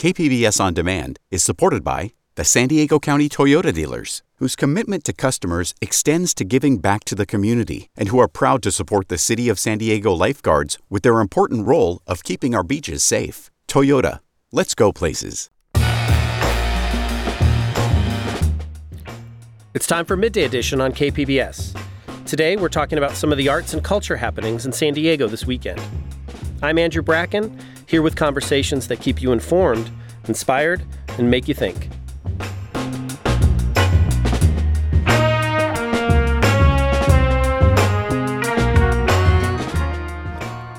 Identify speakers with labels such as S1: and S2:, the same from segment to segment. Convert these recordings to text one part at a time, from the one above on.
S1: KPBS On Demand is supported by the San Diego County Toyota dealers, whose commitment to customers extends to giving back to the community and who are proud to support the City of San Diego lifeguards with their important role of keeping our beaches safe. Toyota, let's go places.
S2: It's time for Midday Edition on KPBS. Today, we're talking about some of the arts and culture happenings in San Diego this weekend. I'm Andrew Bracken, here with conversations that keep you informed, inspired, and make you think.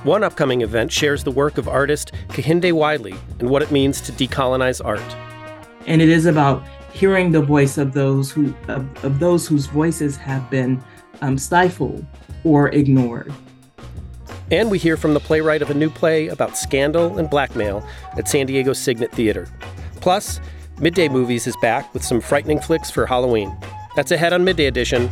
S2: One upcoming event shares the work of artist Kehinde Wiley and what it means to decolonize art.
S3: And it is about hearing the voice of those who of, of those whose voices have been um, stifled or ignored.
S2: And we hear from the playwright of a new play about scandal and blackmail at San Diego Cygnet Theater. Plus, Midday Movies is back with some frightening flicks for Halloween. That's ahead on Midday Edition.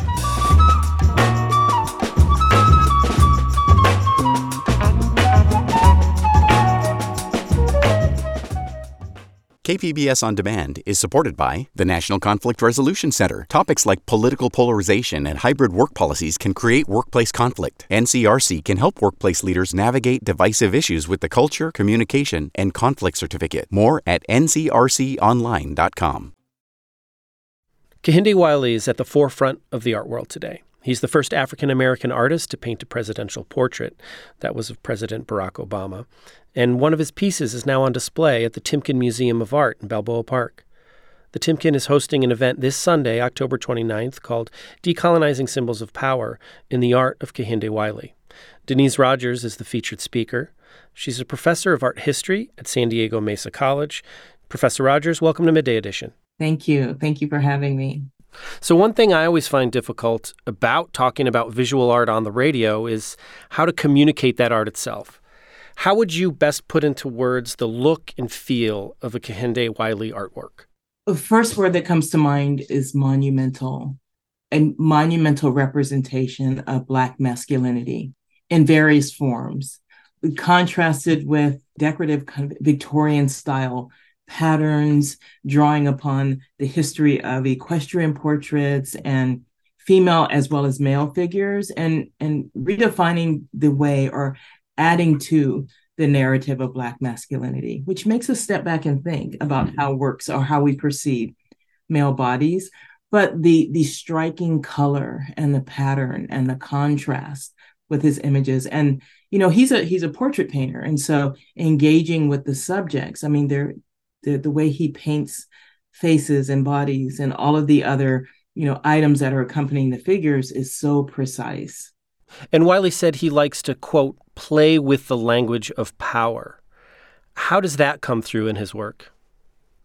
S1: KPBS On Demand is supported by the National Conflict Resolution Center. Topics like political polarization and hybrid work policies can create workplace conflict. NCRC can help workplace leaders navigate divisive issues with the Culture, Communication, and Conflict Certificate. More at ncrconline.com.
S2: Kehinde Wiley is at the forefront of the art world today. He's the first African American artist to paint a presidential portrait. That was of President Barack Obama and one of his pieces is now on display at the Timken Museum of Art in Balboa Park. The Timken is hosting an event this Sunday, October 29th, called Decolonizing Symbols of Power in the Art of Kehinde Wiley. Denise Rogers is the featured speaker. She's a professor of art history at San Diego Mesa College. Professor Rogers, welcome to Midday Edition.
S3: Thank you. Thank you for having me.
S2: So, one thing I always find difficult about talking about visual art on the radio is how to communicate that art itself. How would you best put into words the look and feel of a Kehinde Wiley artwork?
S3: The first word that comes to mind is monumental, a monumental representation of Black masculinity in various forms, contrasted with decorative Victorian style patterns, drawing upon the history of equestrian portraits and female as well as male figures and and redefining the way or adding to the narrative of Black masculinity, which makes us step back and think about mm-hmm. how works or how we perceive male bodies. But the the striking color and the pattern and the contrast with his images, and you know, he's a he's a portrait painter, and so engaging with the subjects. I mean, they're the the way he paints faces and bodies and all of the other you know items that are accompanying the figures is so precise
S2: and Wiley said he likes to, quote, play with the language of power. How does that come through in his work?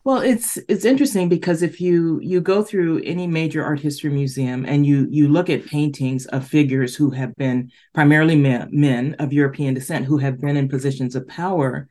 S3: Well, it's it's interesting because if you you go through any major art history museum and you you look at paintings of figures who have been primarily men, men of European descent who have been in positions of power,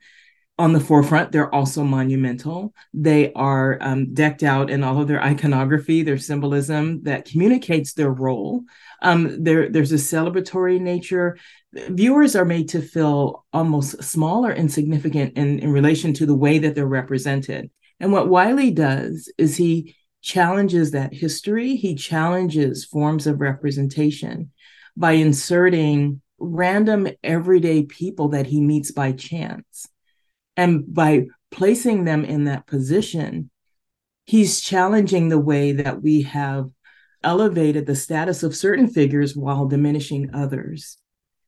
S3: on the forefront. They're also monumental. They are um, decked out in all of their iconography, their symbolism that communicates their role. Um, there, there's a celebratory nature. Viewers are made to feel almost small or insignificant in, in relation to the way that they're represented. And what Wiley does is he challenges that history, he challenges forms of representation by inserting random everyday people that he meets by chance. And by placing them in that position, he's challenging the way that we have elevated the status of certain figures while diminishing others.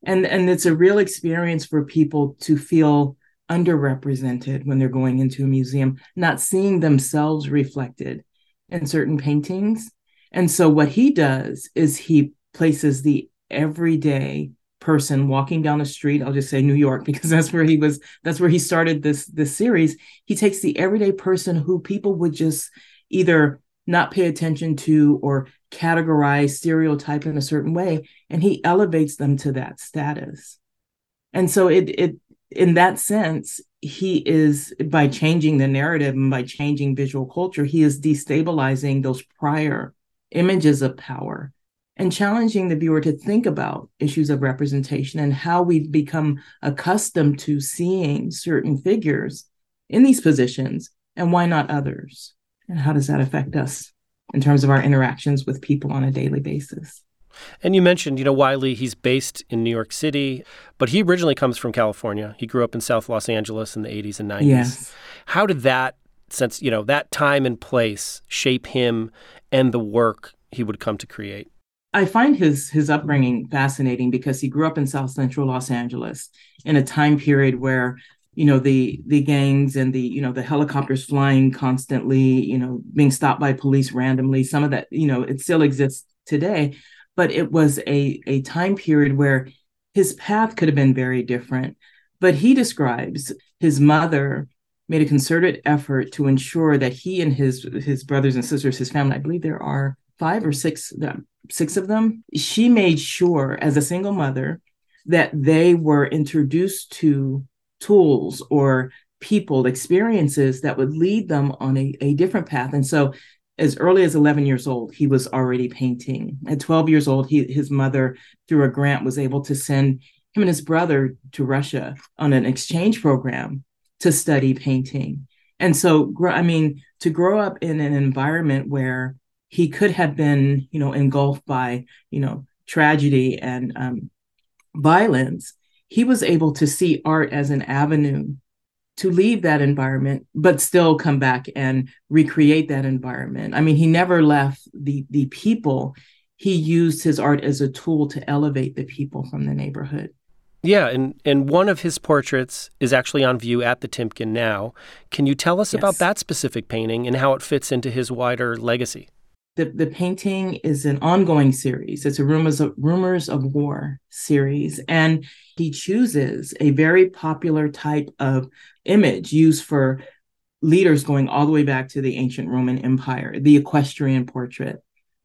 S3: And, and it's a real experience for people to feel underrepresented when they're going into a museum, not seeing themselves reflected in certain paintings. And so what he does is he places the everyday person walking down the street i'll just say new york because that's where he was that's where he started this this series he takes the everyday person who people would just either not pay attention to or categorize, stereotype in a certain way, and he elevates them to that status. And so it it in that sense, he is by changing the narrative and by changing visual culture, he is destabilizing those prior images of power and challenging the viewer to think about issues of representation and how we've become accustomed to seeing certain figures in these positions and why not others? And how does that affect us in terms of our interactions with people on a daily basis?
S2: And you mentioned, you know, Wiley, he's based in New York City, but he originally comes from California. He grew up in South Los Angeles in the 80s and 90s.
S3: Yes.
S2: How did that sense, you know, that time and place shape him and the work he would come to create?
S3: I find his his upbringing fascinating because he grew up in South Central Los Angeles in a time period where you know the the gangs and the you know the helicopters flying constantly you know being stopped by police randomly some of that you know it still exists today. But it was a a time period where his path could have been very different. But he describes his mother made a concerted effort to ensure that he and his his brothers and sisters his family i believe there are five or six them, six of them she made sure as a single mother that they were introduced to tools or people experiences that would lead them on a, a different path. And so as early as 11 years old he was already painting. At 12 years old he, his mother through a grant was able to send him and his brother to russia on an exchange program to study painting. And so i mean to grow up in an environment where he could have been you know engulfed by you know tragedy and um, violence he was able to see art as an avenue to leave that environment but still come back and recreate that environment. I mean he never left the the people. He used his art as a tool to elevate the people from the neighborhood.
S2: Yeah and and one of his portraits is actually on view at the timken now. Can you tell us yes. about that specific painting and how it fits into his wider legacy
S3: the, the painting is an ongoing series. It's a rumors of rumors of war series, and he chooses a very popular type of image used for leaders going all the way back to the ancient Roman Empire, the equestrian portrait.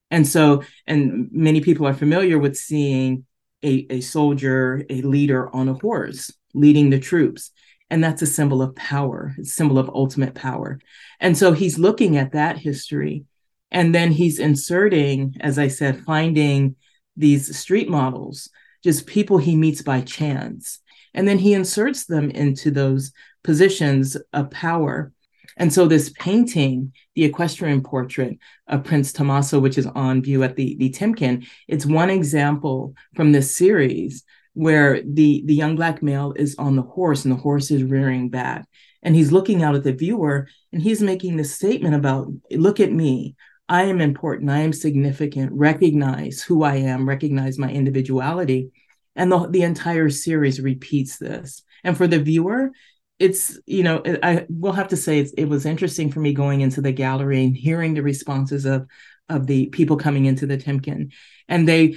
S3: And so, and many people are familiar with seeing a, a soldier, a leader on a horse leading the troops. And that's a symbol of power, a symbol of ultimate power. And so he's looking at that history and then he's inserting, as I said, finding these street models, just people he meets by chance. And then he inserts them into those positions of power. And so this painting, the equestrian portrait of Prince Tommaso, which is on view at the, the Timken, it's one example from this series where the, the young black male is on the horse and the horse is rearing back. And he's looking out at the viewer and he's making this statement about, look at me. I am important, I am significant, recognize who I am, recognize my individuality. And the, the entire series repeats this. And for the viewer, it's, you know, I will have to say it was interesting for me going into the gallery and hearing the responses of of the people coming into the Timken. And they,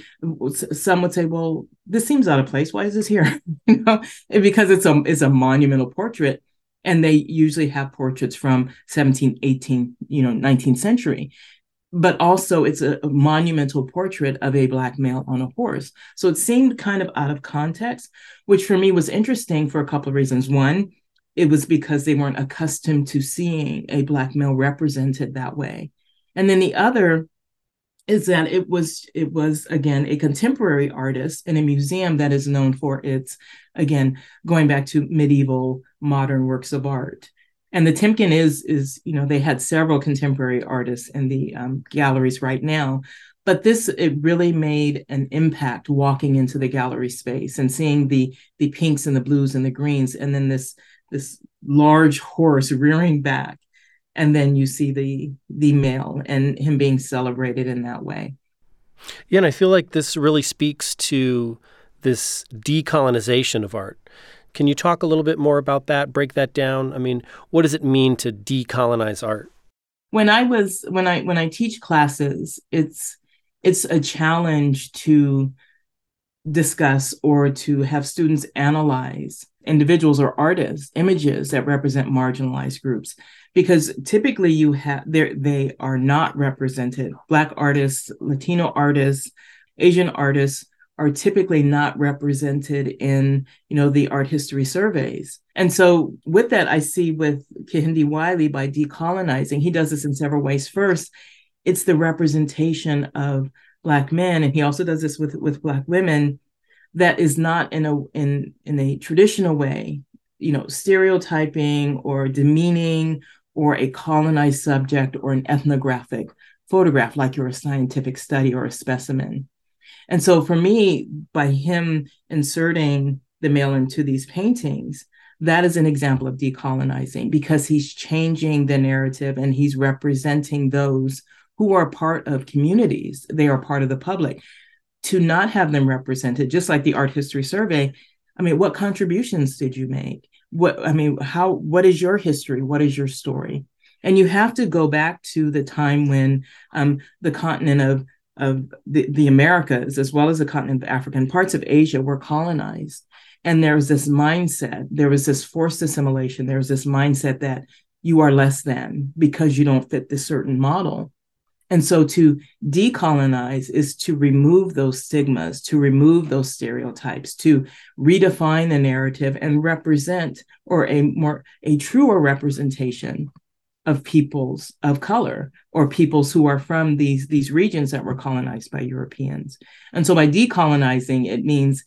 S3: some would say, well, this seems out of place. Why is this here? you know, because it's a, it's a monumental portrait and they usually have portraits from 17 18 you know 19th century but also it's a, monumental portrait of a black male on a horse. So it seemed kind of out of context, which for me was interesting for a couple of reasons. One, it was because they weren't accustomed to seeing a black male represented that way. And then the other is that it was it was again a contemporary artist in a museum that is known for its again going back to medieval modern works of art and the Timken is is you know they had several contemporary artists in the um, galleries right now, but this it really made an impact walking into the gallery space and seeing the the pinks and the blues and the greens, and then this this large horse rearing back, and then you see the the male and him being celebrated in that way.
S2: Yeah, and I feel like this really speaks to this decolonization of art can you talk a little bit more about that? Break that down. I mean, what does it mean to decolonize art?
S3: When I was when I when I teach classes, it's it's a challenge to discuss or to have students analyze individuals or artists images that represent marginalized groups because typically you have they they are not represented black artists latino artists asian artists are typically not represented in you know the art history surveys and so with that i see with kehinde wiley by decolonizing he does this in several ways first it's the representation of black men and he also does this with with black women that is not in a in in a traditional way you know, stereotyping or demeaning or a colonized subject or an ethnographic photograph, like you're a scientific study or a specimen. And so for me, by him inserting the male into these paintings, that is an example of decolonizing because he's changing the narrative and he's representing those who are part of communities. They are part of the public. To not have them represented, just like the art history survey, I mean, what contributions did you make? What I mean, how what is your history? What is your story? And you have to go back to the time when um, the continent of of the, the Americas, as well as the continent of Africa and parts of Asia, were colonized. And there was this mindset, there was this forced assimilation, there was this mindset that you are less than because you don't fit this certain model. And so to decolonize is to remove those stigmas, to remove those stereotypes, to redefine the narrative and represent or a more a truer representation of peoples of color or peoples who are from these these regions that were colonized by Europeans. And so by decolonizing it means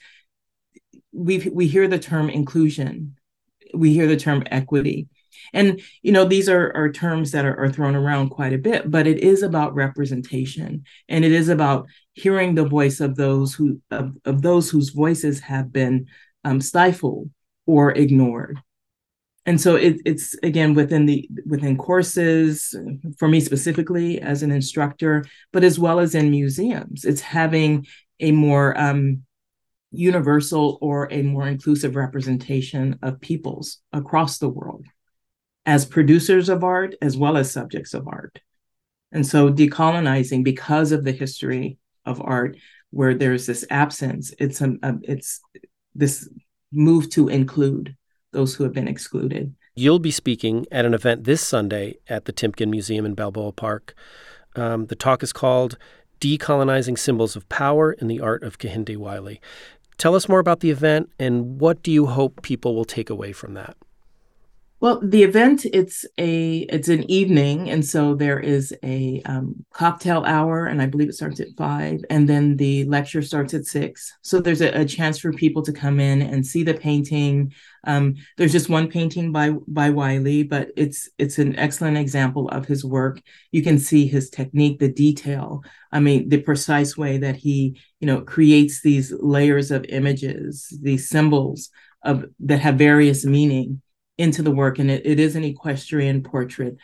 S3: we we hear the term inclusion, we hear the term equity. And you know, these are, are terms that are, are thrown around quite a bit, but it is about representation and it is about hearing the voice of those who of, of those whose voices have been um, stifled or ignored. And so it, it's again within the within courses for me specifically as an instructor, but as well as in museums. It's having a more um, universal or a more inclusive representation of peoples across the world as producers of art as well as subjects of art. And so decolonizing because of the history of art where there's this absence, it's a, a it's this move to include those who have been excluded.
S2: You'll be speaking at an event this Sunday at the Timken Museum in Balboa Park. Um, the talk is called Decolonizing Symbols of Power in the Art of Kehinde Wiley. Tell us more about the event and what do you hope people will take away from that?
S3: Well, the event it's a it's an evening, and so there is a um, cocktail hour, and I believe it starts at five, and then the lecture starts at six. So there's a, a chance for people to come in and see the painting. Um, there's just one painting by by Wiley, but it's it's an excellent example of his work. You can see his technique, the detail. I mean, the precise way that he you know creates these layers of images, these symbols of that have various meaning into the work, and it, it is an equestrian portrait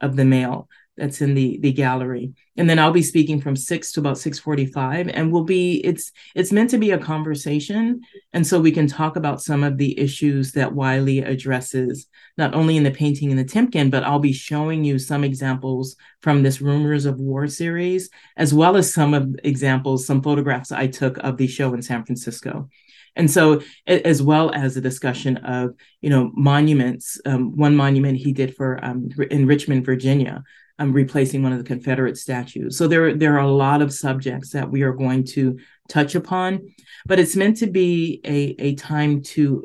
S3: of the male that's in the the gallery. And then i'll be speaking from 6 to about 6.45 and we'll be it's it's meant to be a conversation and so we can talk about some of the issues that wiley addresses not only in the painting in the timken but i'll be showing you some examples from this rumors of war series as well as some of examples some photographs i took of the show in san francisco and so, as well as a discussion of, you know, monuments. Um, one monument he did for um, in Richmond, Virginia, um, replacing one of the Confederate statues. So there, there are a lot of subjects that we are going to touch upon, but it's meant to be a, a time to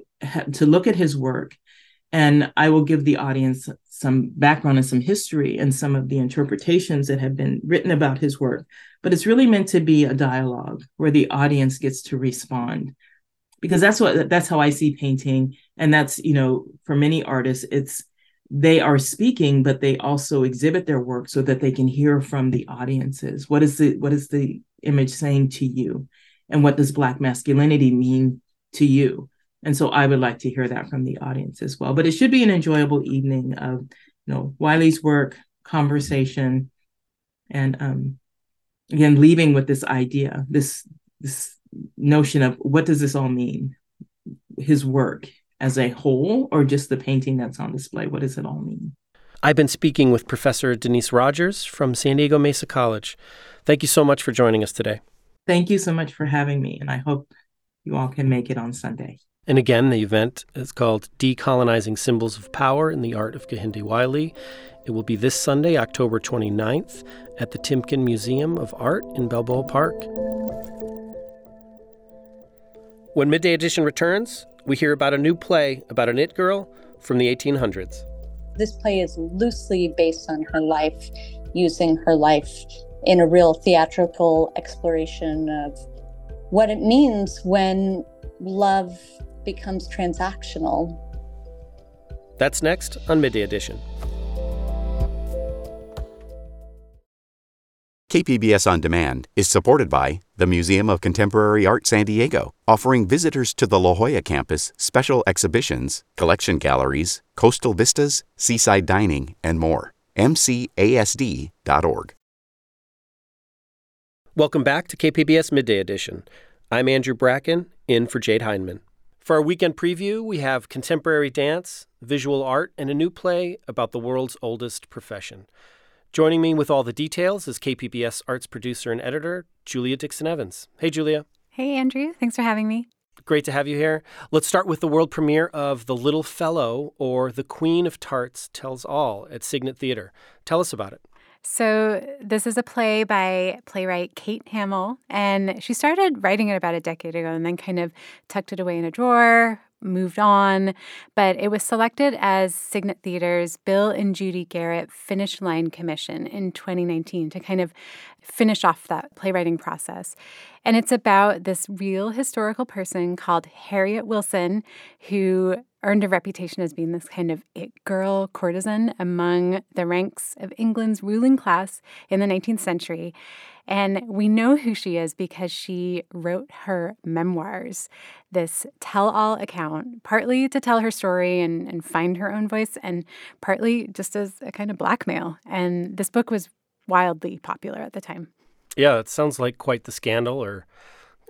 S3: to look at his work, and I will give the audience some background and some history and some of the interpretations that have been written about his work. But it's really meant to be a dialogue where the audience gets to respond because that's what that's how I see painting. And that's you know for many artists it's they are speaking but they also exhibit their work so that they can hear from the audiences. What is the what is the image saying to you? And what does black masculinity mean to you? And so I would like to hear that from the audience as well. But it should be an enjoyable evening of you know Wiley's work conversation and um again leaving with this idea this this notion of what does this all mean? His work as a whole, or just the painting that's on display? What does it all mean?
S2: I've been speaking with Professor Denise Rogers from San Diego Mesa College. Thank you so much for joining us today.
S3: Thank you so much for having me, and I hope you all can make it on Sunday.
S2: And again, the event is called Decolonizing Symbols of Power in the Art of Kehinde Wiley. It will be this Sunday, October 29th, at the Timken Museum of Art in Balboa Park. When Midday Edition returns, we hear about a new play about an it girl from the 1800s.
S4: This play is loosely based on her life, using her life in a real theatrical exploration of what it means when love becomes transactional.
S2: That's next on Midday Edition.
S1: KPBS On Demand is supported by the Museum of Contemporary Art San Diego, offering visitors to the La Jolla campus special exhibitions, collection galleries, coastal vistas, seaside dining, and more. MCASD.org.
S2: Welcome back to KPBS Midday Edition. I'm Andrew Bracken, in for Jade Hindman. For our weekend preview, we have contemporary dance, visual art, and a new play about the world's oldest profession. Joining me with all the details is KPBS arts producer and editor, Julia Dixon Evans. Hey, Julia.
S5: Hey, Andrew. Thanks for having me.
S2: Great to have you here. Let's start with the world premiere of The Little Fellow, or The Queen of Tarts Tells All at Cygnet Theater. Tell us about it.
S5: So, this is a play by playwright Kate Hamill, and she started writing it about a decade ago and then kind of tucked it away in a drawer, moved on, but it was selected as Cygnet Theater's Bill and Judy Garrett Finish Line Commission in 2019 to kind of finish off that playwriting process. And it's about this real historical person called Harriet Wilson, who earned a reputation as being this kind of it girl courtesan among the ranks of England's ruling class in the 19th century. And we know who she is because she wrote her memoirs, this tell all account, partly to tell her story and, and find her own voice, and partly just as a kind of blackmail. And this book was wildly popular at the time.
S2: Yeah, it sounds like quite the scandal, or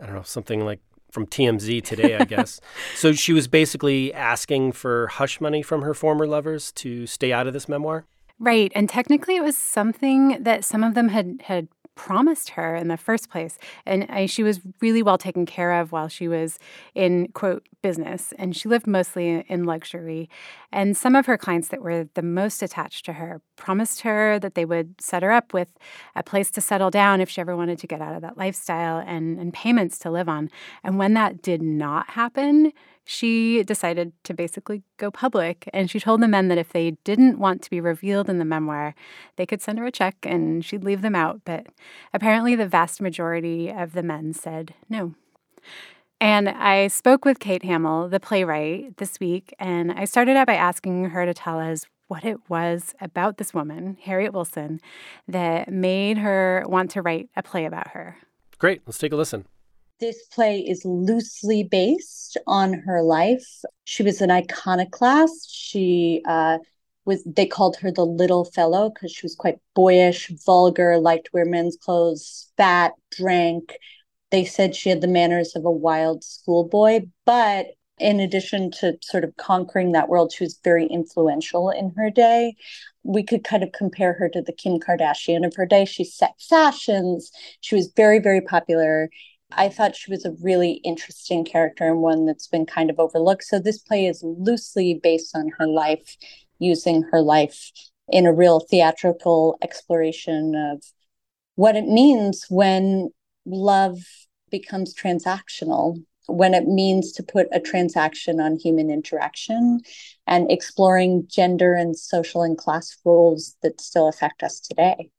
S2: I don't know, something like from TMZ today, I guess. so she was basically asking for hush money from her former lovers to stay out of this memoir?
S5: Right. And technically, it was something that some of them had, had promised her in the first place. And I, she was really well taken care of while she was in, quote, business. And she lived mostly in luxury. And some of her clients that were the most attached to her promised her that they would set her up with a place to settle down if she ever wanted to get out of that lifestyle and, and payments to live on. And when that did not happen, she decided to basically go public. And she told the men that if they didn't want to be revealed in the memoir, they could send her a check and she'd leave them out. But apparently, the vast majority of the men said no. And I spoke with Kate Hamill, the playwright, this week, and I started out by asking her to tell us what it was about this woman, Harriet Wilson, that made her want to write a play about her.
S2: Great. Let's take a listen.
S4: This play is loosely based on her life. She was an iconoclast. She uh, was, they called her the little fellow because she was quite boyish, vulgar, liked to wear men's clothes, fat, drank. They said she had the manners of a wild schoolboy, but in addition to sort of conquering that world, she was very influential in her day. We could kind of compare her to the Kim Kardashian of her day. She set fashions. She was very, very popular. I thought she was a really interesting character and one that's been kind of overlooked. So this play is loosely based on her life, using her life in a real theatrical exploration of what it means when love becomes transactional, when it means to put a transaction on human interaction, and exploring gender and social and class roles that still affect us today.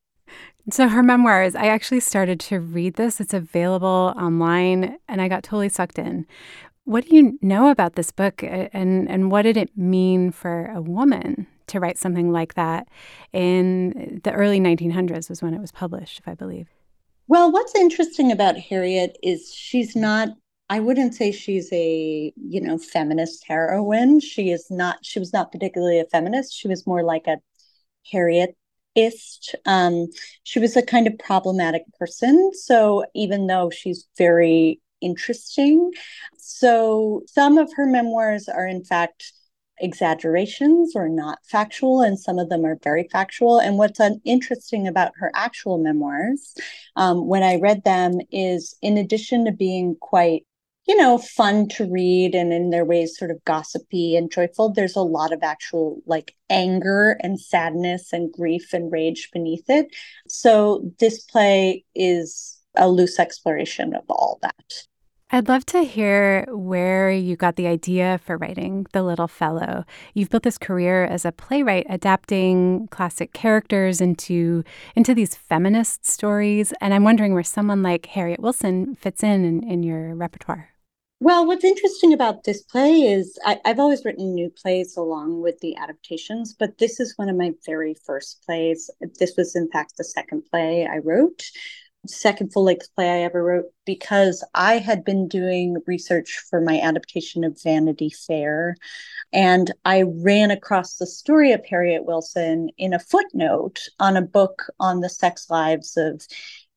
S5: So her memoirs, I actually started to read this. It's available online and I got totally sucked in. What do you know about this book uh, and and what did it mean for a woman to write something like that in the early 1900s was when it was published, if I believe.
S4: Well, what's interesting about Harriet is she's not I wouldn't say she's a, you know, feminist heroine. She is not she was not particularly a feminist. She was more like a Harriet ist. Um, she was a kind of problematic person. So even though she's very interesting, so some of her memoirs are in fact exaggerations or not factual, and some of them are very factual. And what's interesting about her actual memoirs, um, when I read them, is in addition to being quite you know, fun to read and in their ways sort of gossipy and joyful. There's a lot of actual like anger and sadness and grief and rage beneath it. So this play is a loose exploration of all that.
S5: I'd love to hear where you got the idea for writing The Little Fellow. You've built this career as a playwright adapting classic characters into into these feminist stories and I'm wondering where someone like Harriet Wilson fits in in, in your repertoire.
S4: Well, what's interesting about this play is I, have always written new plays along with the adaptations, but this is one of my very first plays. This was, in fact, the second play I wrote, second full length play I ever wrote, because I had been doing research for my adaptation of Vanity Fair. And I ran across the story of Harriet Wilson in a footnote on a book on the sex lives of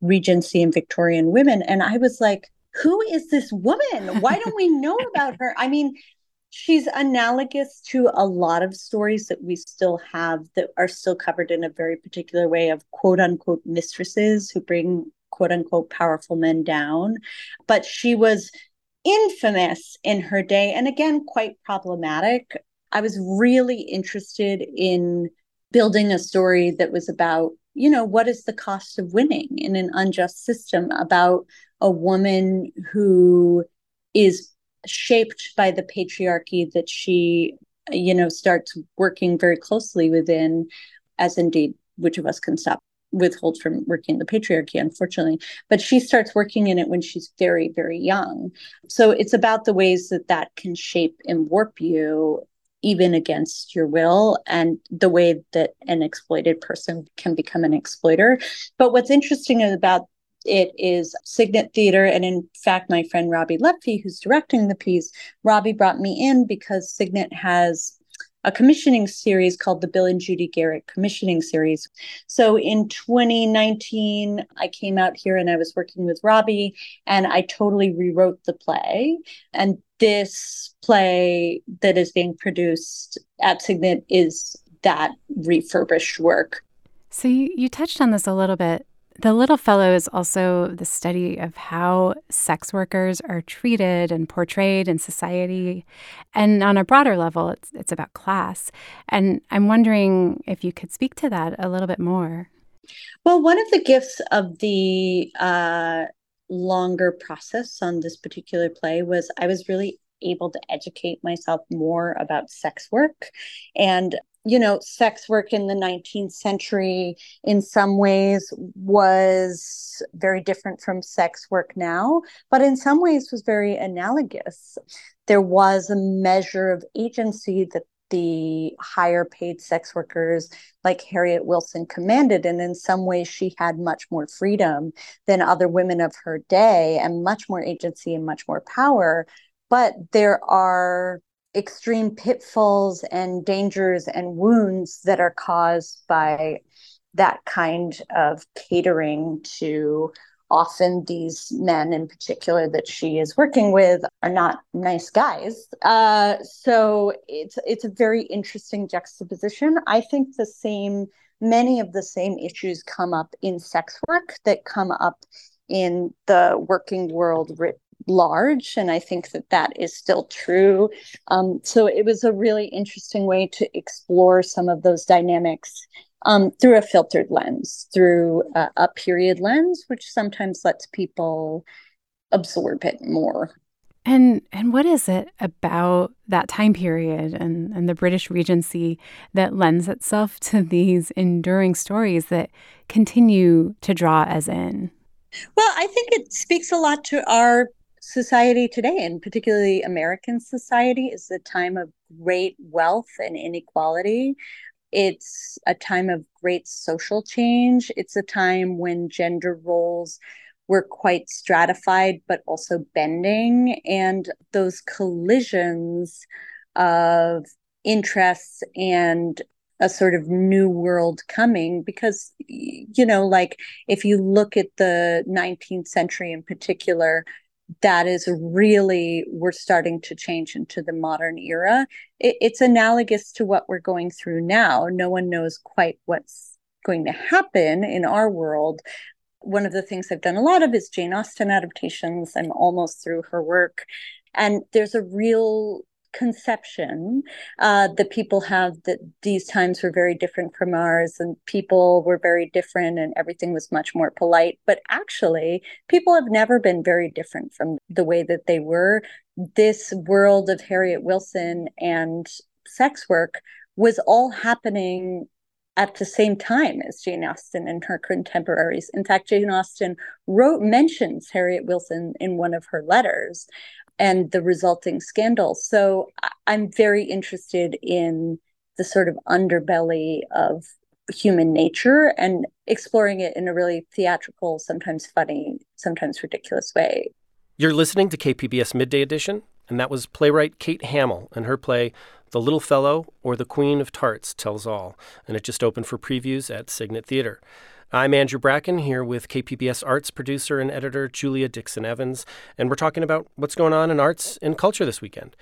S4: Regency and Victorian women. And I was like, who is this woman? Why don't we know about her? I mean, she's analogous to a lot of stories that we still have that are still covered in a very particular way of quote unquote mistresses who bring quote unquote powerful men down. But she was infamous in her day and again, quite problematic. I was really interested in building a story that was about you know, what is the cost of winning in an unjust system about a woman who is shaped by the patriarchy that she, you know, starts working very closely within, as indeed which of us can stop withhold from working the patriarchy unfortunately. But she starts working in it when she's very very young. So it's about the ways that that can shape and warp you even against your will and the way that an exploited person can become an exploiter. But what's interesting about it is Cygnet Theater. And in fact, my friend Robbie Lutfy, who's directing the piece, Robbie brought me in because Cygnet has a commissioning series called the Bill and Judy Garrett Commissioning Series. So in 2019, I came out here and I was working with Robbie and I totally rewrote the play. And this play that is being produced at Cygnet is that refurbished work.
S5: So you, you touched on this a little bit the Little Fellow is also the study of how sex workers are treated and portrayed in society. And on a broader level, it's, it's about class. And I'm wondering if you could speak to that a little bit more.
S4: Well, one of the gifts of the uh, longer process on this particular play was I was really able to educate myself more about sex work. And you know, sex work in the 19th century in some ways was very different from sex work now, but in some ways was very analogous. There was a measure of agency that the higher paid sex workers like Harriet Wilson commanded. And in some ways, she had much more freedom than other women of her day and much more agency and much more power. But there are extreme pitfalls and dangers and wounds that are caused by that kind of catering to often these men in particular that she is working with are not nice guys. Uh, so it's it's a very interesting juxtaposition. I think the same many of the same issues come up in sex work that come up in the working world writ large and i think that that is still true um, so it was a really interesting way to explore some of those dynamics um, through a filtered lens through a, a period lens which sometimes lets people absorb it more
S5: and and what is it about that time period and, and the British Regency that lends itself to these enduring stories that continue to draw us in?
S4: Well, I think it speaks a lot to our society today, and particularly American society, is a time of great wealth and inequality. It's a time of great social change. It's a time when gender roles were quite stratified, but also bending. And those collisions of interests and a sort of new world coming because you know like if you look at the 19th century in particular that is really we're starting to change into the modern era. It, it's analogous to what we're going through now. No one knows quite what's going to happen in our world. One of the things i've done a lot of is jane austen adaptations. I'm almost through her work. And there's a real conception uh, that people have that these times were very different from ours and people were very different and everything was much more polite. But actually, people have never been very different from the way that they were. This world of Harriet Wilson and sex work was all happening at the same time as Jane Austen and her contemporaries. In fact, Jane Austen wrote mentions Harriet Wilson in one of her letters and the resulting scandal. So I'm very interested in the sort of underbelly of human nature and exploring it in a really theatrical, sometimes funny, sometimes ridiculous way.
S2: You're listening to KPBS Midday Edition, and that was playwright Kate Hamill and her play The Little Fellow or The Queen of Tarts Tells All, and it just opened for previews at Cygnet Theater. I'm Andrew Bracken here with KPBS arts producer and editor Julia Dixon Evans, and we're talking about what's going on in arts and culture this weekend.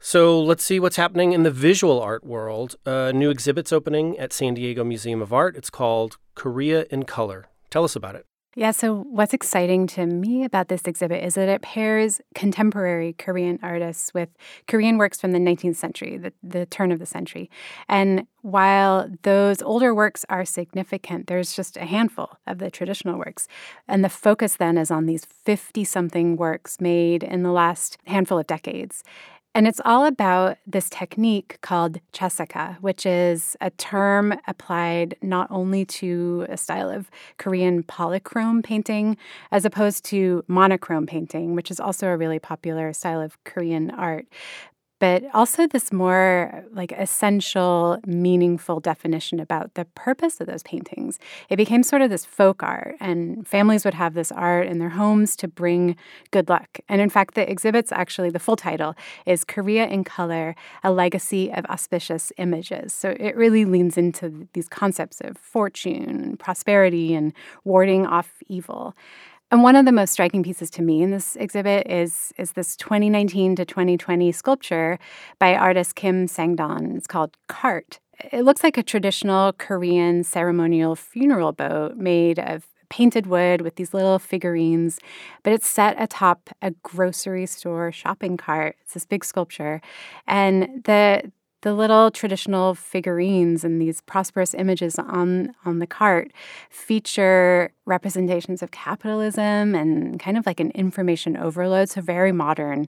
S2: So let's see what's happening in the visual art world. A new exhibit's opening at San Diego Museum of Art. It's called Korea in Color. Tell us about it.
S5: Yeah, so what's exciting to me about this exhibit is that it pairs contemporary Korean artists with Korean works from the 19th century, the, the turn of the century. And while those older works are significant, there's just a handful of the traditional works. And the focus then is on these 50 something works made in the last handful of decades. And it's all about this technique called chaesaekhwa, which is a term applied not only to a style of Korean polychrome painting, as opposed to monochrome painting, which is also a really popular style of Korean art, but also this more like essential, meaningful definition about the purpose of those paintings. It became sort of this folk art, and families would have this art in their homes to bring good luck. And in fact, the exhibit's actually the full title is Korea in Color A Legacy of Auspicious Images. So it really leans into these concepts of fortune and prosperity and warding off evil. And one of the most striking pieces to me in this exhibit is, is this 2019 to 2020 sculpture by artist Kim Sang-don. It's called Cart. It looks like a traditional Korean ceremonial funeral boat made of painted wood with these little figurines, but it's set atop a grocery store shopping cart. It's this big sculpture. And the the little traditional figurines and these prosperous images on on the cart feature representations of capitalism and kind of like an information overload so very modern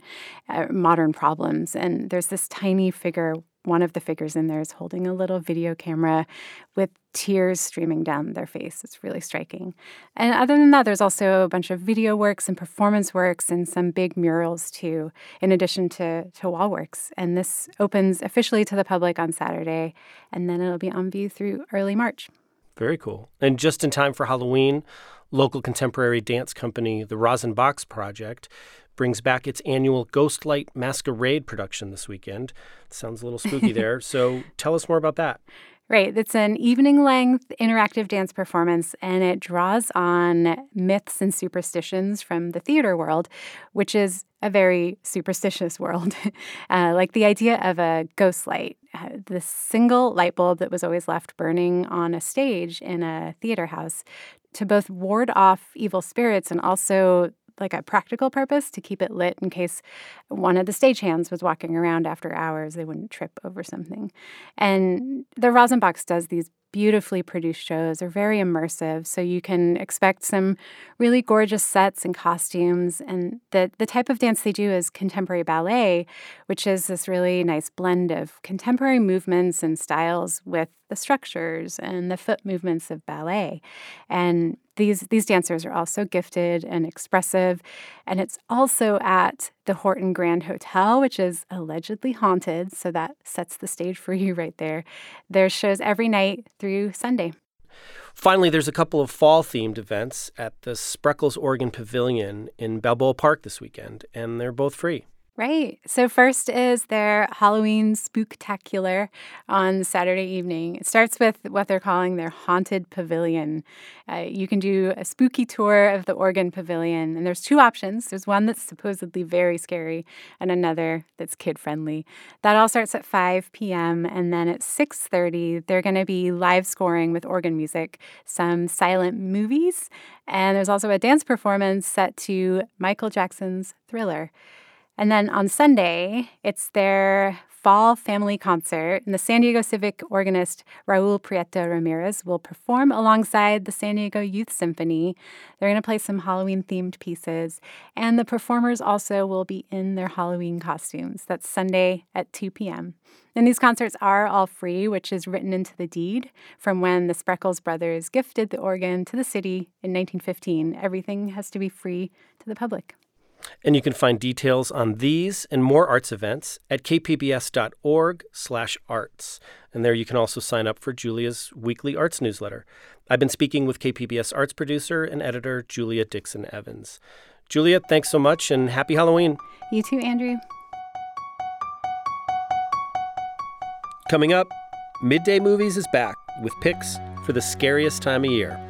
S5: uh, modern problems. And there's this tiny figure one of the figures in there is holding a little video camera with tears streaming down their face. It's really striking. And other than that, there's also a bunch of video works and performance works and some big murals too, in addition to, to wall works. And this opens officially to the public on Saturday, and then it'll be on view through early March.
S2: Very cool. And just in time for Halloween, local contemporary dance company, the Rosin Box Project, brings back its annual Ghostlight Masquerade production this weekend. Sounds a little spooky there. So tell us more about that.
S5: Right. It's an evening length interactive dance performance, and it draws on myths and superstitions from the theater world, which is a very superstitious world. uh, like the idea of a ghost light, uh, the single light bulb that was always left burning on a stage in a theater house to both ward off evil spirits and also like a practical purpose to keep it lit in case one of the stagehands was walking around after hours, they wouldn't trip over something. And the Rosin Box does these beautifully produced shows. They're very immersive, so you can expect some really gorgeous sets and costumes. And the, the type of dance they do is contemporary ballet, which is this really nice blend of contemporary movements and styles with the structures and the foot movements of ballet. And these these dancers are also gifted and expressive and it's also at the Horton Grand Hotel which is allegedly haunted so that sets the stage for you right there there's shows every night through Sunday
S2: Finally, there's a couple of fall themed events at the Spreckels Organ Pavilion in Balboa Park this weekend, and they're both free.
S5: Right. So, first is their Halloween spooktacular on Saturday evening. It starts with what they're calling their Haunted Pavilion. Uh, you can do a spooky tour of the Organ Pavilion, and there's two options. There's one that's supposedly very scary, and another that's kid friendly. That all starts at 5 p.m., and then at 6:30, they're going to be live scoring with organ music, some silent movies, and there's also a dance performance set to Michael Jackson's Thriller. And then on Sunday, it's their fall family concert, and the San Diego Civic organist Raul Prieto Ramirez will perform alongside the San Diego Youth Symphony. They're going to play some Halloween themed pieces, and the performers also will be in their Halloween costumes. That's Sunday at 2 p.m. And these concerts are all free, which is written into the deed from when the Spreckels brothers gifted the organ to the city in 1915. Everything has to be free to the public.
S2: And you can find details on these and more arts events at kpbs.org/arts. And there you can also sign up for Julia's weekly arts newsletter. I've been speaking with KPBS arts producer and editor Julia Dixon Evans. Julia, thanks so much and happy Halloween.
S5: You too, Andrew.
S2: Coming up, Midday Movies is back with picks for the scariest time of year.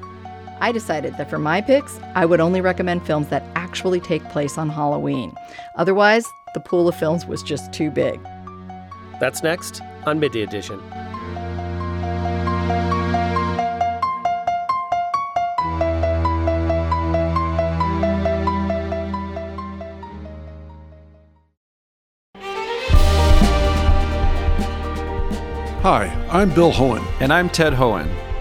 S6: I decided that for my picks, I would only recommend films that actually take place on Halloween. Otherwise, the pool of films was just too big.
S2: That's next on Midday Edition.
S7: Hi, I'm Bill Hoehn.
S8: And I'm Ted Hoehn.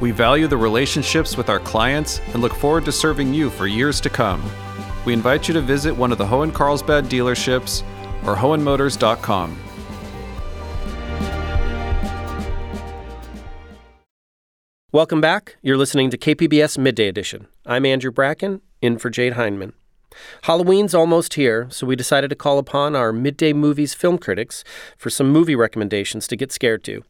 S8: We value the relationships with our clients and look forward to serving you for years to come. We invite you to visit one of the Hoehn Carlsbad dealerships or hoehnmotors.com.
S2: Welcome back. You're listening to KPBS Midday Edition. I'm Andrew Bracken, in for Jade Hindman. Halloween's almost here, so we decided to call upon our midday movies film critics for some movie recommendations to get scared to.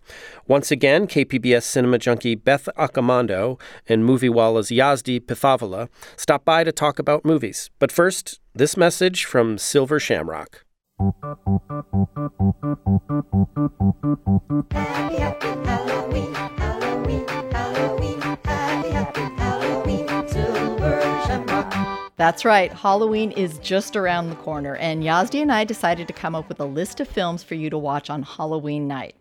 S2: Once again, KPBS cinema junkie Beth Accomando and Movie Walla's Yazdi Pithavala stop by to talk about movies. But first, this message from Silver Shamrock.
S9: Happy, happy Halloween, Halloween,
S6: That's right, Halloween is just around the corner, and Yazdi and I decided to come up with a list of films for you to watch on Halloween night.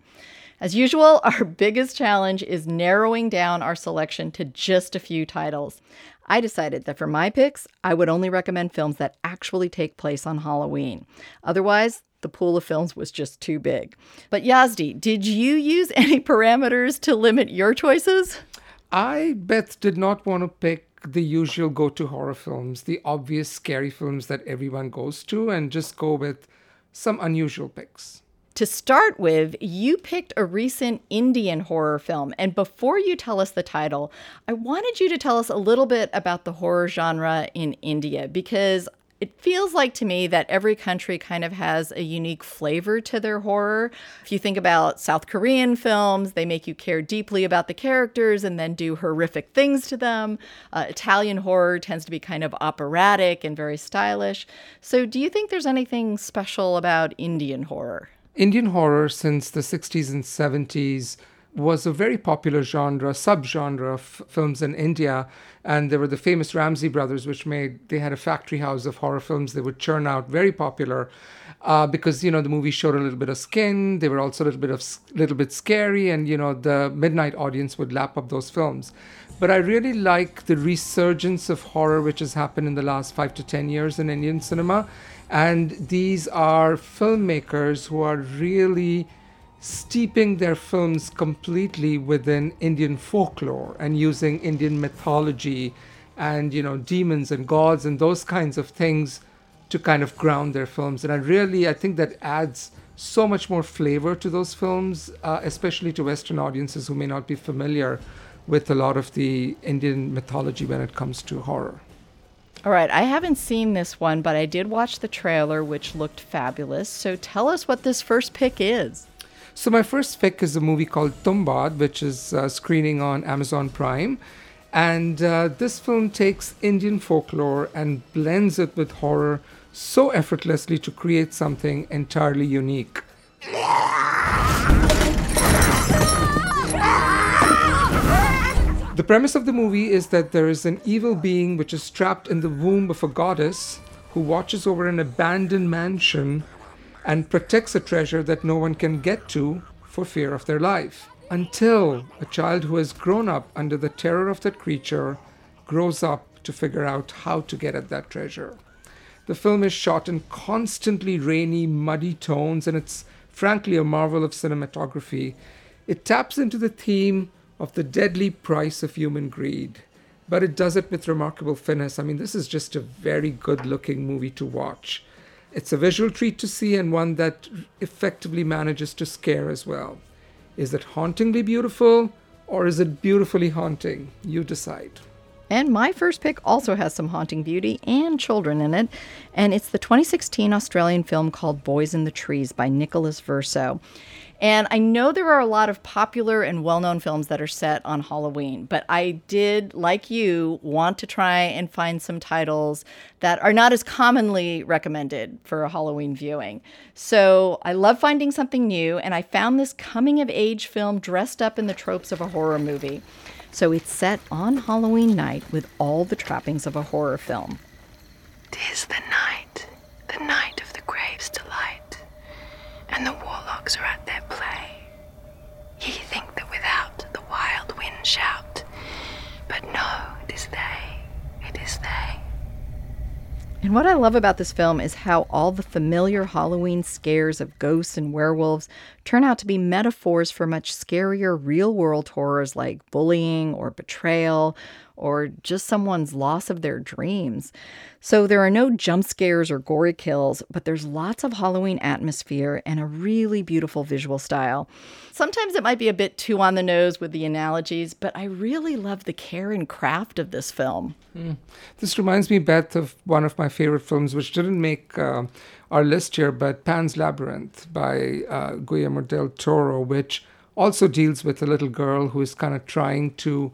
S6: As usual, our biggest challenge is narrowing down our selection to just a few titles. I decided that for my picks, I would only recommend films that actually take place on Halloween. Otherwise, the pool of films was just too big. But Yazdi, did you use any parameters to limit your choices?
S10: I, Beth, did not want to pick the usual go to horror films, the obvious scary films that everyone goes to, and just go with some unusual picks.
S6: To start with, you picked a recent Indian horror film. And before you tell us the title, I wanted you to tell us a little bit about the horror genre in India because it feels like to me that every country kind of has a unique flavor to their horror. If you think about South Korean films, they make you care deeply about the characters and then do horrific things to them. Uh, Italian horror tends to be kind of operatic and very stylish. So, do you think there's anything special about Indian horror?
S10: Indian horror, since the 60s and 70s, was a very popular genre, subgenre of films in India. And there were the famous Ramsay brothers, which made, they had a factory house of horror films they would churn out, very popular. Uh, because you know the movie showed a little bit of skin, they were also a little bit of little bit scary, and you know the midnight audience would lap up those films. But I really like the resurgence of horror which has happened in the last five to ten years in Indian cinema, and these are filmmakers who are really steeping their films completely within Indian folklore and using Indian mythology and you know demons and gods and those kinds of things to kind of ground their films and I really I think that adds so much more flavor to those films uh, especially to western audiences who may not be familiar with a lot of the Indian mythology when it comes to horror.
S6: All right, I haven't seen this one, but I did watch the trailer, which looked fabulous. So tell us what this first pick is.
S10: So my first pick is a movie called Tumbad, which is uh, screening on Amazon Prime. And uh, this film takes Indian folklore and blends it with horror so effortlessly to create something entirely unique. The premise of the movie is that there is an evil being which is trapped in the womb of a goddess who watches over an abandoned mansion and protects a treasure that no one can get to for fear of their life. Until a child who has grown up under the terror of that creature grows up to figure out how to get at that treasure. The film is shot in constantly rainy, muddy tones, and it's frankly a marvel of cinematography. It taps into the theme of the deadly price of human greed, but it does it with remarkable finesse. I mean, this is just a very good looking movie to watch. It's a visual treat to see and one that effectively manages to scare as well. Is it hauntingly beautiful or is it beautifully haunting? You decide.
S6: And my first pick also has some haunting beauty and children in it. And it's the 2016 Australian film called Boys in the Trees by Nicholas Verso. And I know there are a lot of popular and well known films that are set on Halloween, but I did, like you, want to try and find some titles that are not as commonly recommended for a Halloween viewing. So I love finding something new, and I found this coming of age film dressed up in the tropes of a horror movie. So it's set on Halloween night with all the trappings of a horror film.
S11: Tis the night, the night of the grave's to delight, and the warlocks are at their play. Ye think that without the wild wind shout, but no, it is they, it is they.
S6: And what I love about this film is how all the familiar Halloween scares of ghosts and werewolves turn out to be metaphors for much scarier real world horrors like bullying or betrayal or just someone's loss of their dreams. So there are no jump scares or gory kills, but there's lots of Halloween atmosphere and a really beautiful visual style. Sometimes it might be a bit too on the nose with the analogies, but I really love the care and craft of this film.
S10: This reminds me, Beth, of one of my favorite films, which didn't make uh, our list here, but Pan's Labyrinth by uh, Guillermo del Toro, which also deals with a little girl who is kind of trying to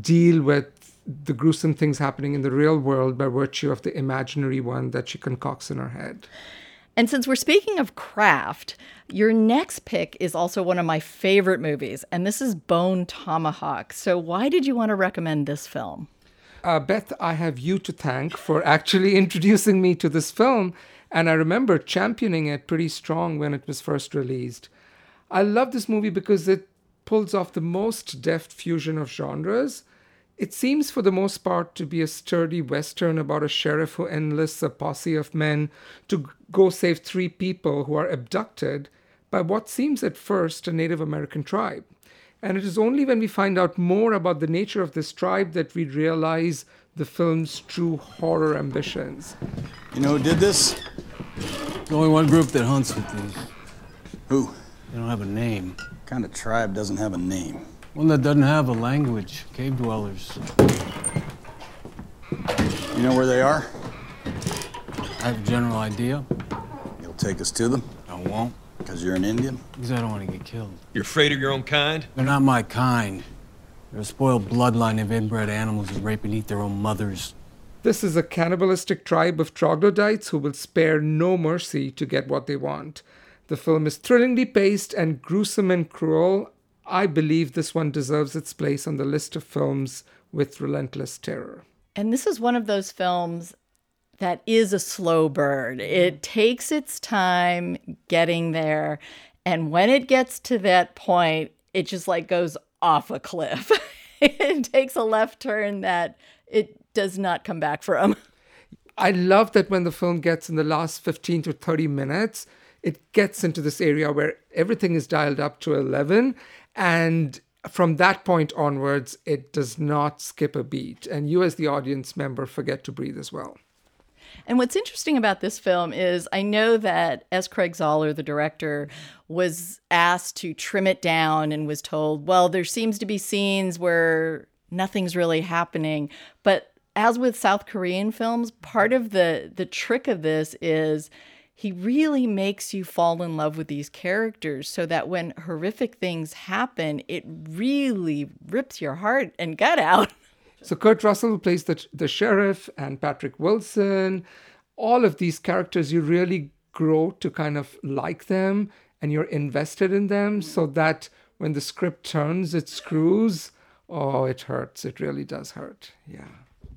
S10: deal with the gruesome things happening in the real world by virtue of the imaginary one that she concocts in her head.
S6: And since we're speaking of craft, your next pick is also one of my favorite movies, and this is Bone Tomahawk. So, why did you want to recommend this film?
S10: Uh, Beth, I have you to thank for actually introducing me to this film, and I remember championing it pretty strong when it was first released. I love this movie because it pulls off the most deft fusion of genres. It seems, for the most part, to be a sturdy Western about a sheriff who enlists a posse of men to go save three people who are abducted by what seems at first a Native American tribe. And it is only when we find out more about the nature of this tribe that we realize the film's true horror ambitions.
S12: You know who did this?
S13: There's only one group that hunts with these.
S12: Who?
S13: They don't have a name.
S12: kind of tribe doesn't have a name?
S13: One that doesn't have a language. Cave dwellers.
S12: You know where they are?
S13: I have a general idea.
S12: You'll take us to them?
S13: I won't.
S12: Because you're an Indian?
S13: Because I don't want to get killed.
S14: You're afraid of your own kind?
S13: They're not my kind. They're a spoiled bloodline of inbred animals who rape and eat their own mothers.
S10: This is a cannibalistic tribe of troglodytes who will spare no mercy to get what they want. The film is thrillingly paced and gruesome and cruel. I believe this one deserves its place on the list of films with relentless terror.
S6: And this is one of those films that is a slow burn. It mm. takes its time getting there. And when it gets to that point, it just like goes off a cliff. it takes a left turn that it does not come back from.
S10: I love that when the film gets in the last 15 to 30 minutes, it gets into this area where everything is dialed up to 11. And from that point onwards, it does not skip a beat. And you, as the audience member, forget to breathe as well.
S6: And what's interesting about this film is I know that S. Craig Zahler, the director, was asked to trim it down and was told, well, there seems to be scenes where nothing's really happening. But as with South Korean films, part of the the trick of this is he really makes you fall in love with these characters so that when horrific things happen, it really rips your heart and gut out.
S10: So Kurt Russell plays the, the sheriff and Patrick Wilson. All of these characters, you really grow to kind of like them and you're invested in them so that when the script turns, it screws. Oh, it hurts. It really does hurt. Yeah.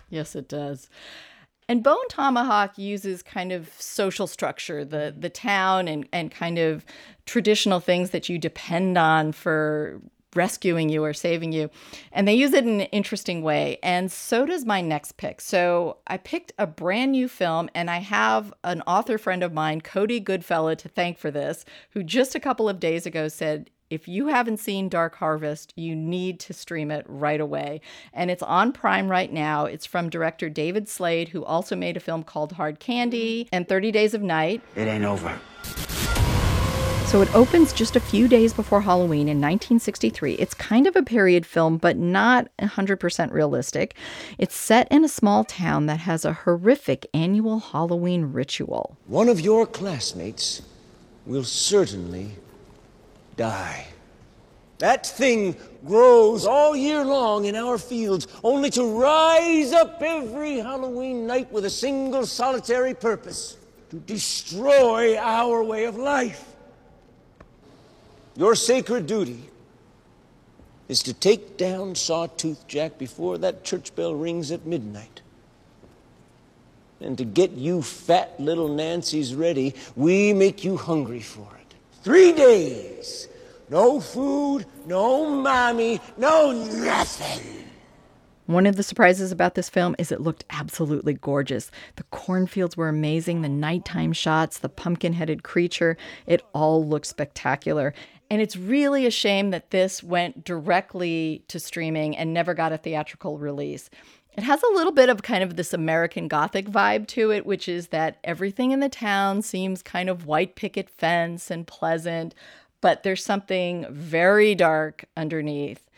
S6: Yes, it does. And Bone Tomahawk uses kind of social structure, the the town and and kind of traditional things that you depend on for rescuing you or saving you. And they use it in an interesting way. And so does my next pick. So I picked a brand new film, and I have an author friend of mine, Cody Goodfellow, to thank for this, who just a couple of days ago said, if you haven't seen Dark Harvest, you need to stream it right away. And it's on Prime right now. It's from director David Slade, who also made a film called Hard Candy and 30 Days of Night.
S14: It ain't over.
S6: So it opens just a few days before Halloween in 1963. It's kind of a period film, but not 100% realistic. It's set in a small town that has a horrific annual Halloween ritual.
S14: One of your classmates will certainly die. That thing grows all year long in our fields, only to rise up every Halloween night with a single solitary purpose to destroy our way of life. Your sacred duty is to take down Sawtooth Jack before that church bell rings at midnight. And to get you fat little Nancy's ready, we make you hungry for it. Three days. No food, no mommy, no nothing.
S6: One of the surprises about this film is it looked absolutely gorgeous. The cornfields were amazing, the nighttime shots, the pumpkin headed creature, it all looked spectacular. And it's really a shame that this went directly to streaming and never got a theatrical release. It has a little bit of kind of this American Gothic vibe to it, which is that everything in the town seems kind of white picket fence and pleasant, but there's something very dark underneath.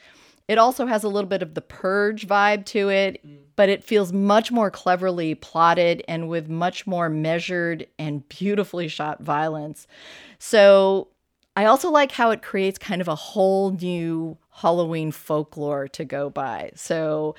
S6: It also has a little bit of the purge vibe to it, mm. but it feels much more cleverly plotted and with much more measured and beautifully shot violence. So I also like how it creates kind of a whole new Halloween folklore to go by. So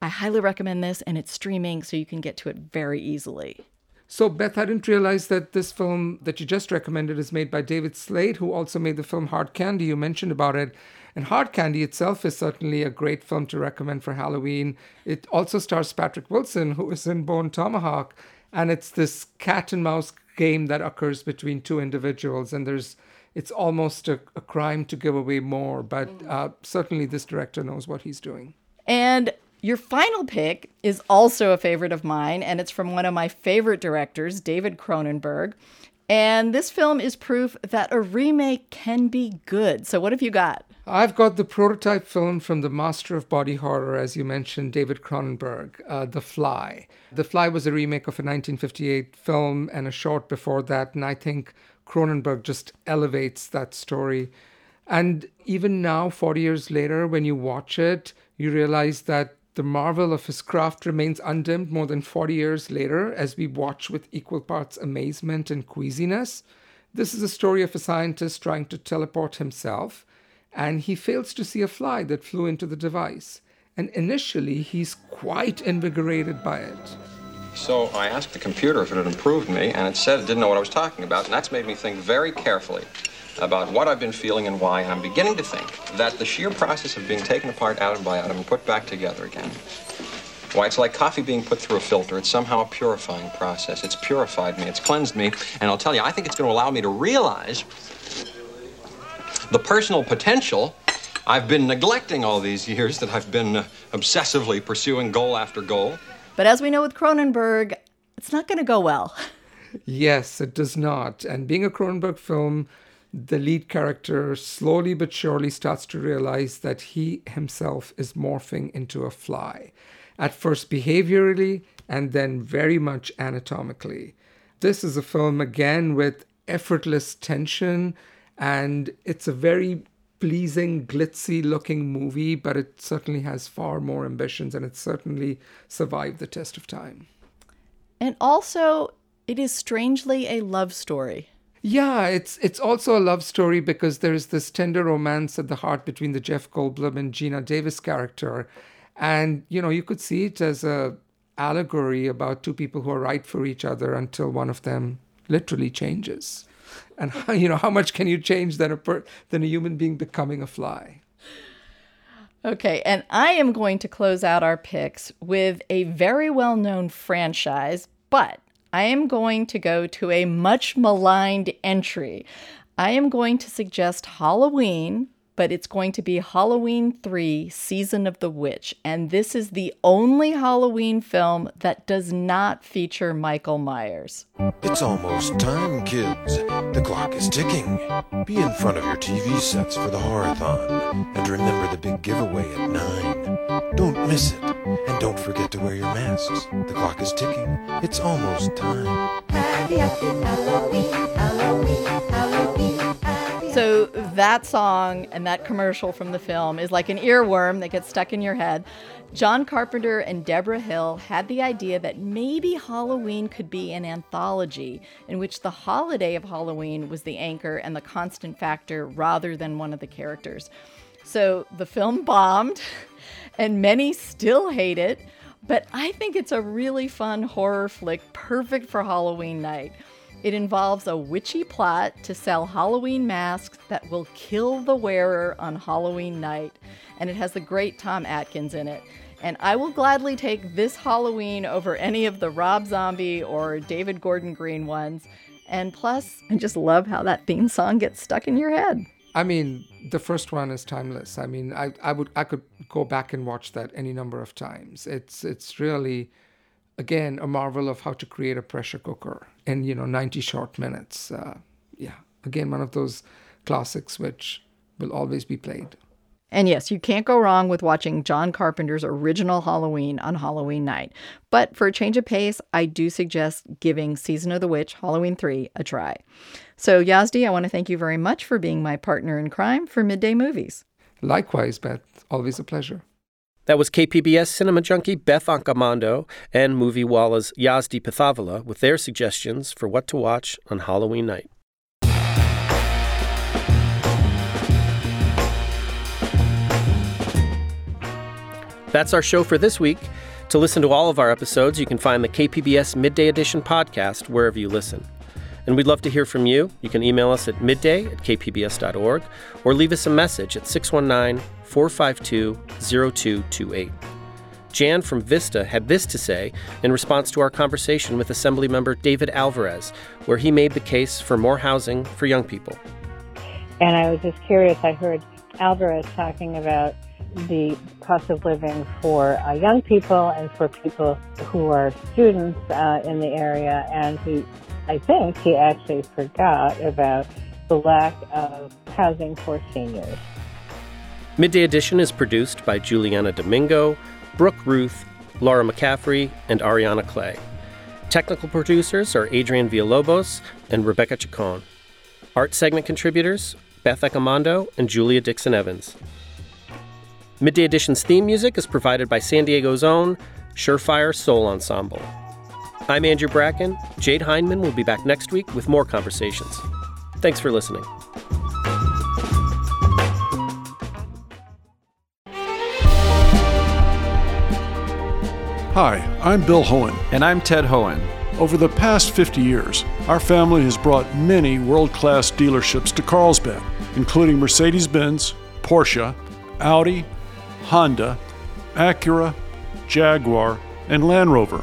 S6: I highly recommend this, and it's streaming, so you can get to it very easily.
S10: So, Beth, I didn't realize that this film that you just recommended is made by David Slade, who also made the film Hard Candy. You mentioned about it. And Hard Candy itself is certainly a great film to recommend for Halloween. It also stars Patrick Wilson, who is in Bone Tomahawk. And it's this cat and mouse game that occurs between two individuals. And there's it's almost a, a crime to give away more, but uh, certainly this director knows what he's doing.
S6: And your final pick is also a favorite of mine, and it's from one of my favorite directors, David Cronenberg. And this film is proof that a remake can be good. So, what have you got?
S10: I've got the prototype film from the master of body horror, as you mentioned, David Cronenberg, uh, The Fly. The Fly was a remake of a 1958 film and a short before that, and I think Cronenberg just elevates that story. And even now, 40 years later, when you watch it, you realize that the marvel of his craft remains undimmed more than 40 years later as we watch with equal parts amazement and queasiness. This is a story of a scientist trying to teleport himself, and he fails to see a fly that flew into the device. And initially, he's quite invigorated by it.
S15: So I asked the computer if it had improved me, and it said it didn't know what I was talking about, and that's made me think very carefully about what I've been feeling and why, and I'm beginning to think that the sheer process of being taken apart atom by atom and put back together again, why, it's like coffee being put through a filter. It's somehow a purifying process. It's purified me, it's cleansed me, and I'll tell you, I think it's going to allow me to realize the personal potential I've been neglecting all these years that I've been uh, obsessively pursuing goal after goal.
S6: But as we know with Cronenberg, it's not going to go well.
S10: Yes, it does not. And being a Cronenberg film, the lead character slowly but surely starts to realize that he himself is morphing into a fly. At first behaviorally, and then very much anatomically. This is a film again with effortless tension, and it's a very pleasing, glitzy looking movie, but it certainly has far more ambitions and it certainly survived the test of time.
S6: And also, it is strangely a love story.
S10: Yeah, it's it's also a love story because there's this tender romance at the heart between the Jeff Goldblum and Geena Davis character. And you know, you could see it as a allegory about two people who are right for each other until one of them literally changes. And how, you know, how much can you change than a per, than a human being becoming a fly?
S6: Okay, and I am going to close out our picks with a very well known franchise, but I am going to go to a much maligned entry. I am going to suggest Halloween, but it's going to be Halloween 3 Season of the Witch. And this is the only Halloween film that does not feature Michael Myers.
S16: It's almost time, kids. The clock is ticking. Be in front of your TV sets for the horathon. And remember the big giveaway at 9. Don't miss it. And don't forget to wear your masks. The clock is ticking. It's almost time.
S9: Happy, happy Halloween, Halloween, Halloween.
S6: So that song and that commercial from the film is like an earworm that gets stuck in your head. John Carpenter and Debra Hill had the idea that maybe Halloween could be an anthology in which the holiday of Halloween was the anchor and the constant factor rather than one of the characters. So the film bombed, and many still hate it, but I think it's a really fun horror flick perfect for Halloween night. It involves a witchy plot to sell Halloween masks that will kill the wearer on Halloween night. And it has the great Tom Atkins in it. And I will gladly take this Halloween over any of the Rob Zombie or David Gordon Green ones. And plus, I just love how that theme song gets stuck in your head.
S10: I mean, the first one is timeless. I mean, I, I would I could go back and watch that any number of times. It's it's really again a marvel of how to create a pressure cooker in you know 90 short minutes. Uh, yeah, again one of those classics which will always be played.
S6: And yes, you can't go wrong with watching John Carpenter's original Halloween on Halloween night. But for a change of pace, I do suggest giving Season of the Witch Halloween 3 a try. So, Yazdi, I want to thank you very much for being my partner in crime for Midday Movies.
S10: Likewise, Beth, always a pleasure.
S2: That was KPBS cinema junkie Beth Accomando and Movie Walla's Yazdi Pithavala with their suggestions for what to watch on Halloween night. That's our show for this week. To listen to all of our episodes, you can find the KPBS Midday Edition podcast wherever you listen. And we'd love to hear from you. You can email us at midday at kpbs.org or leave us a message at 619 452 0228. Jan from Vista had this to say in response to our conversation with Assemblymember David Alvarez, where he made the case for more housing for young people.
S17: And I was just curious, I heard Alvarez talking about the cost of living for uh, young people and for people who are students uh, in the area. And he, I think he actually forgot about the lack of housing for seniors.
S2: Midday Edition is produced by Juliana Domingo, Brooke Ruth, Laura McCaffrey, and Ariana Clay. Technical producers are Adrian Villalobos and Rebecca Chacon. Art segment contributors Beth Accomando and Julia Dixon Evans. Midday Edition's theme music is provided by San Diego's own Surefire Soul Ensemble. I'm Andrew Bracken. Jade Hindman will be back next week with more conversations. Thanks for listening.
S7: Hi, I'm Bill Hoehn.
S8: And I'm Ted Hoehn.
S7: Over the past 50 years, our family has brought many world class dealerships to Carlsbad, including Mercedes Benz, Porsche, Audi, Honda, Acura, Jaguar, and Land Rover.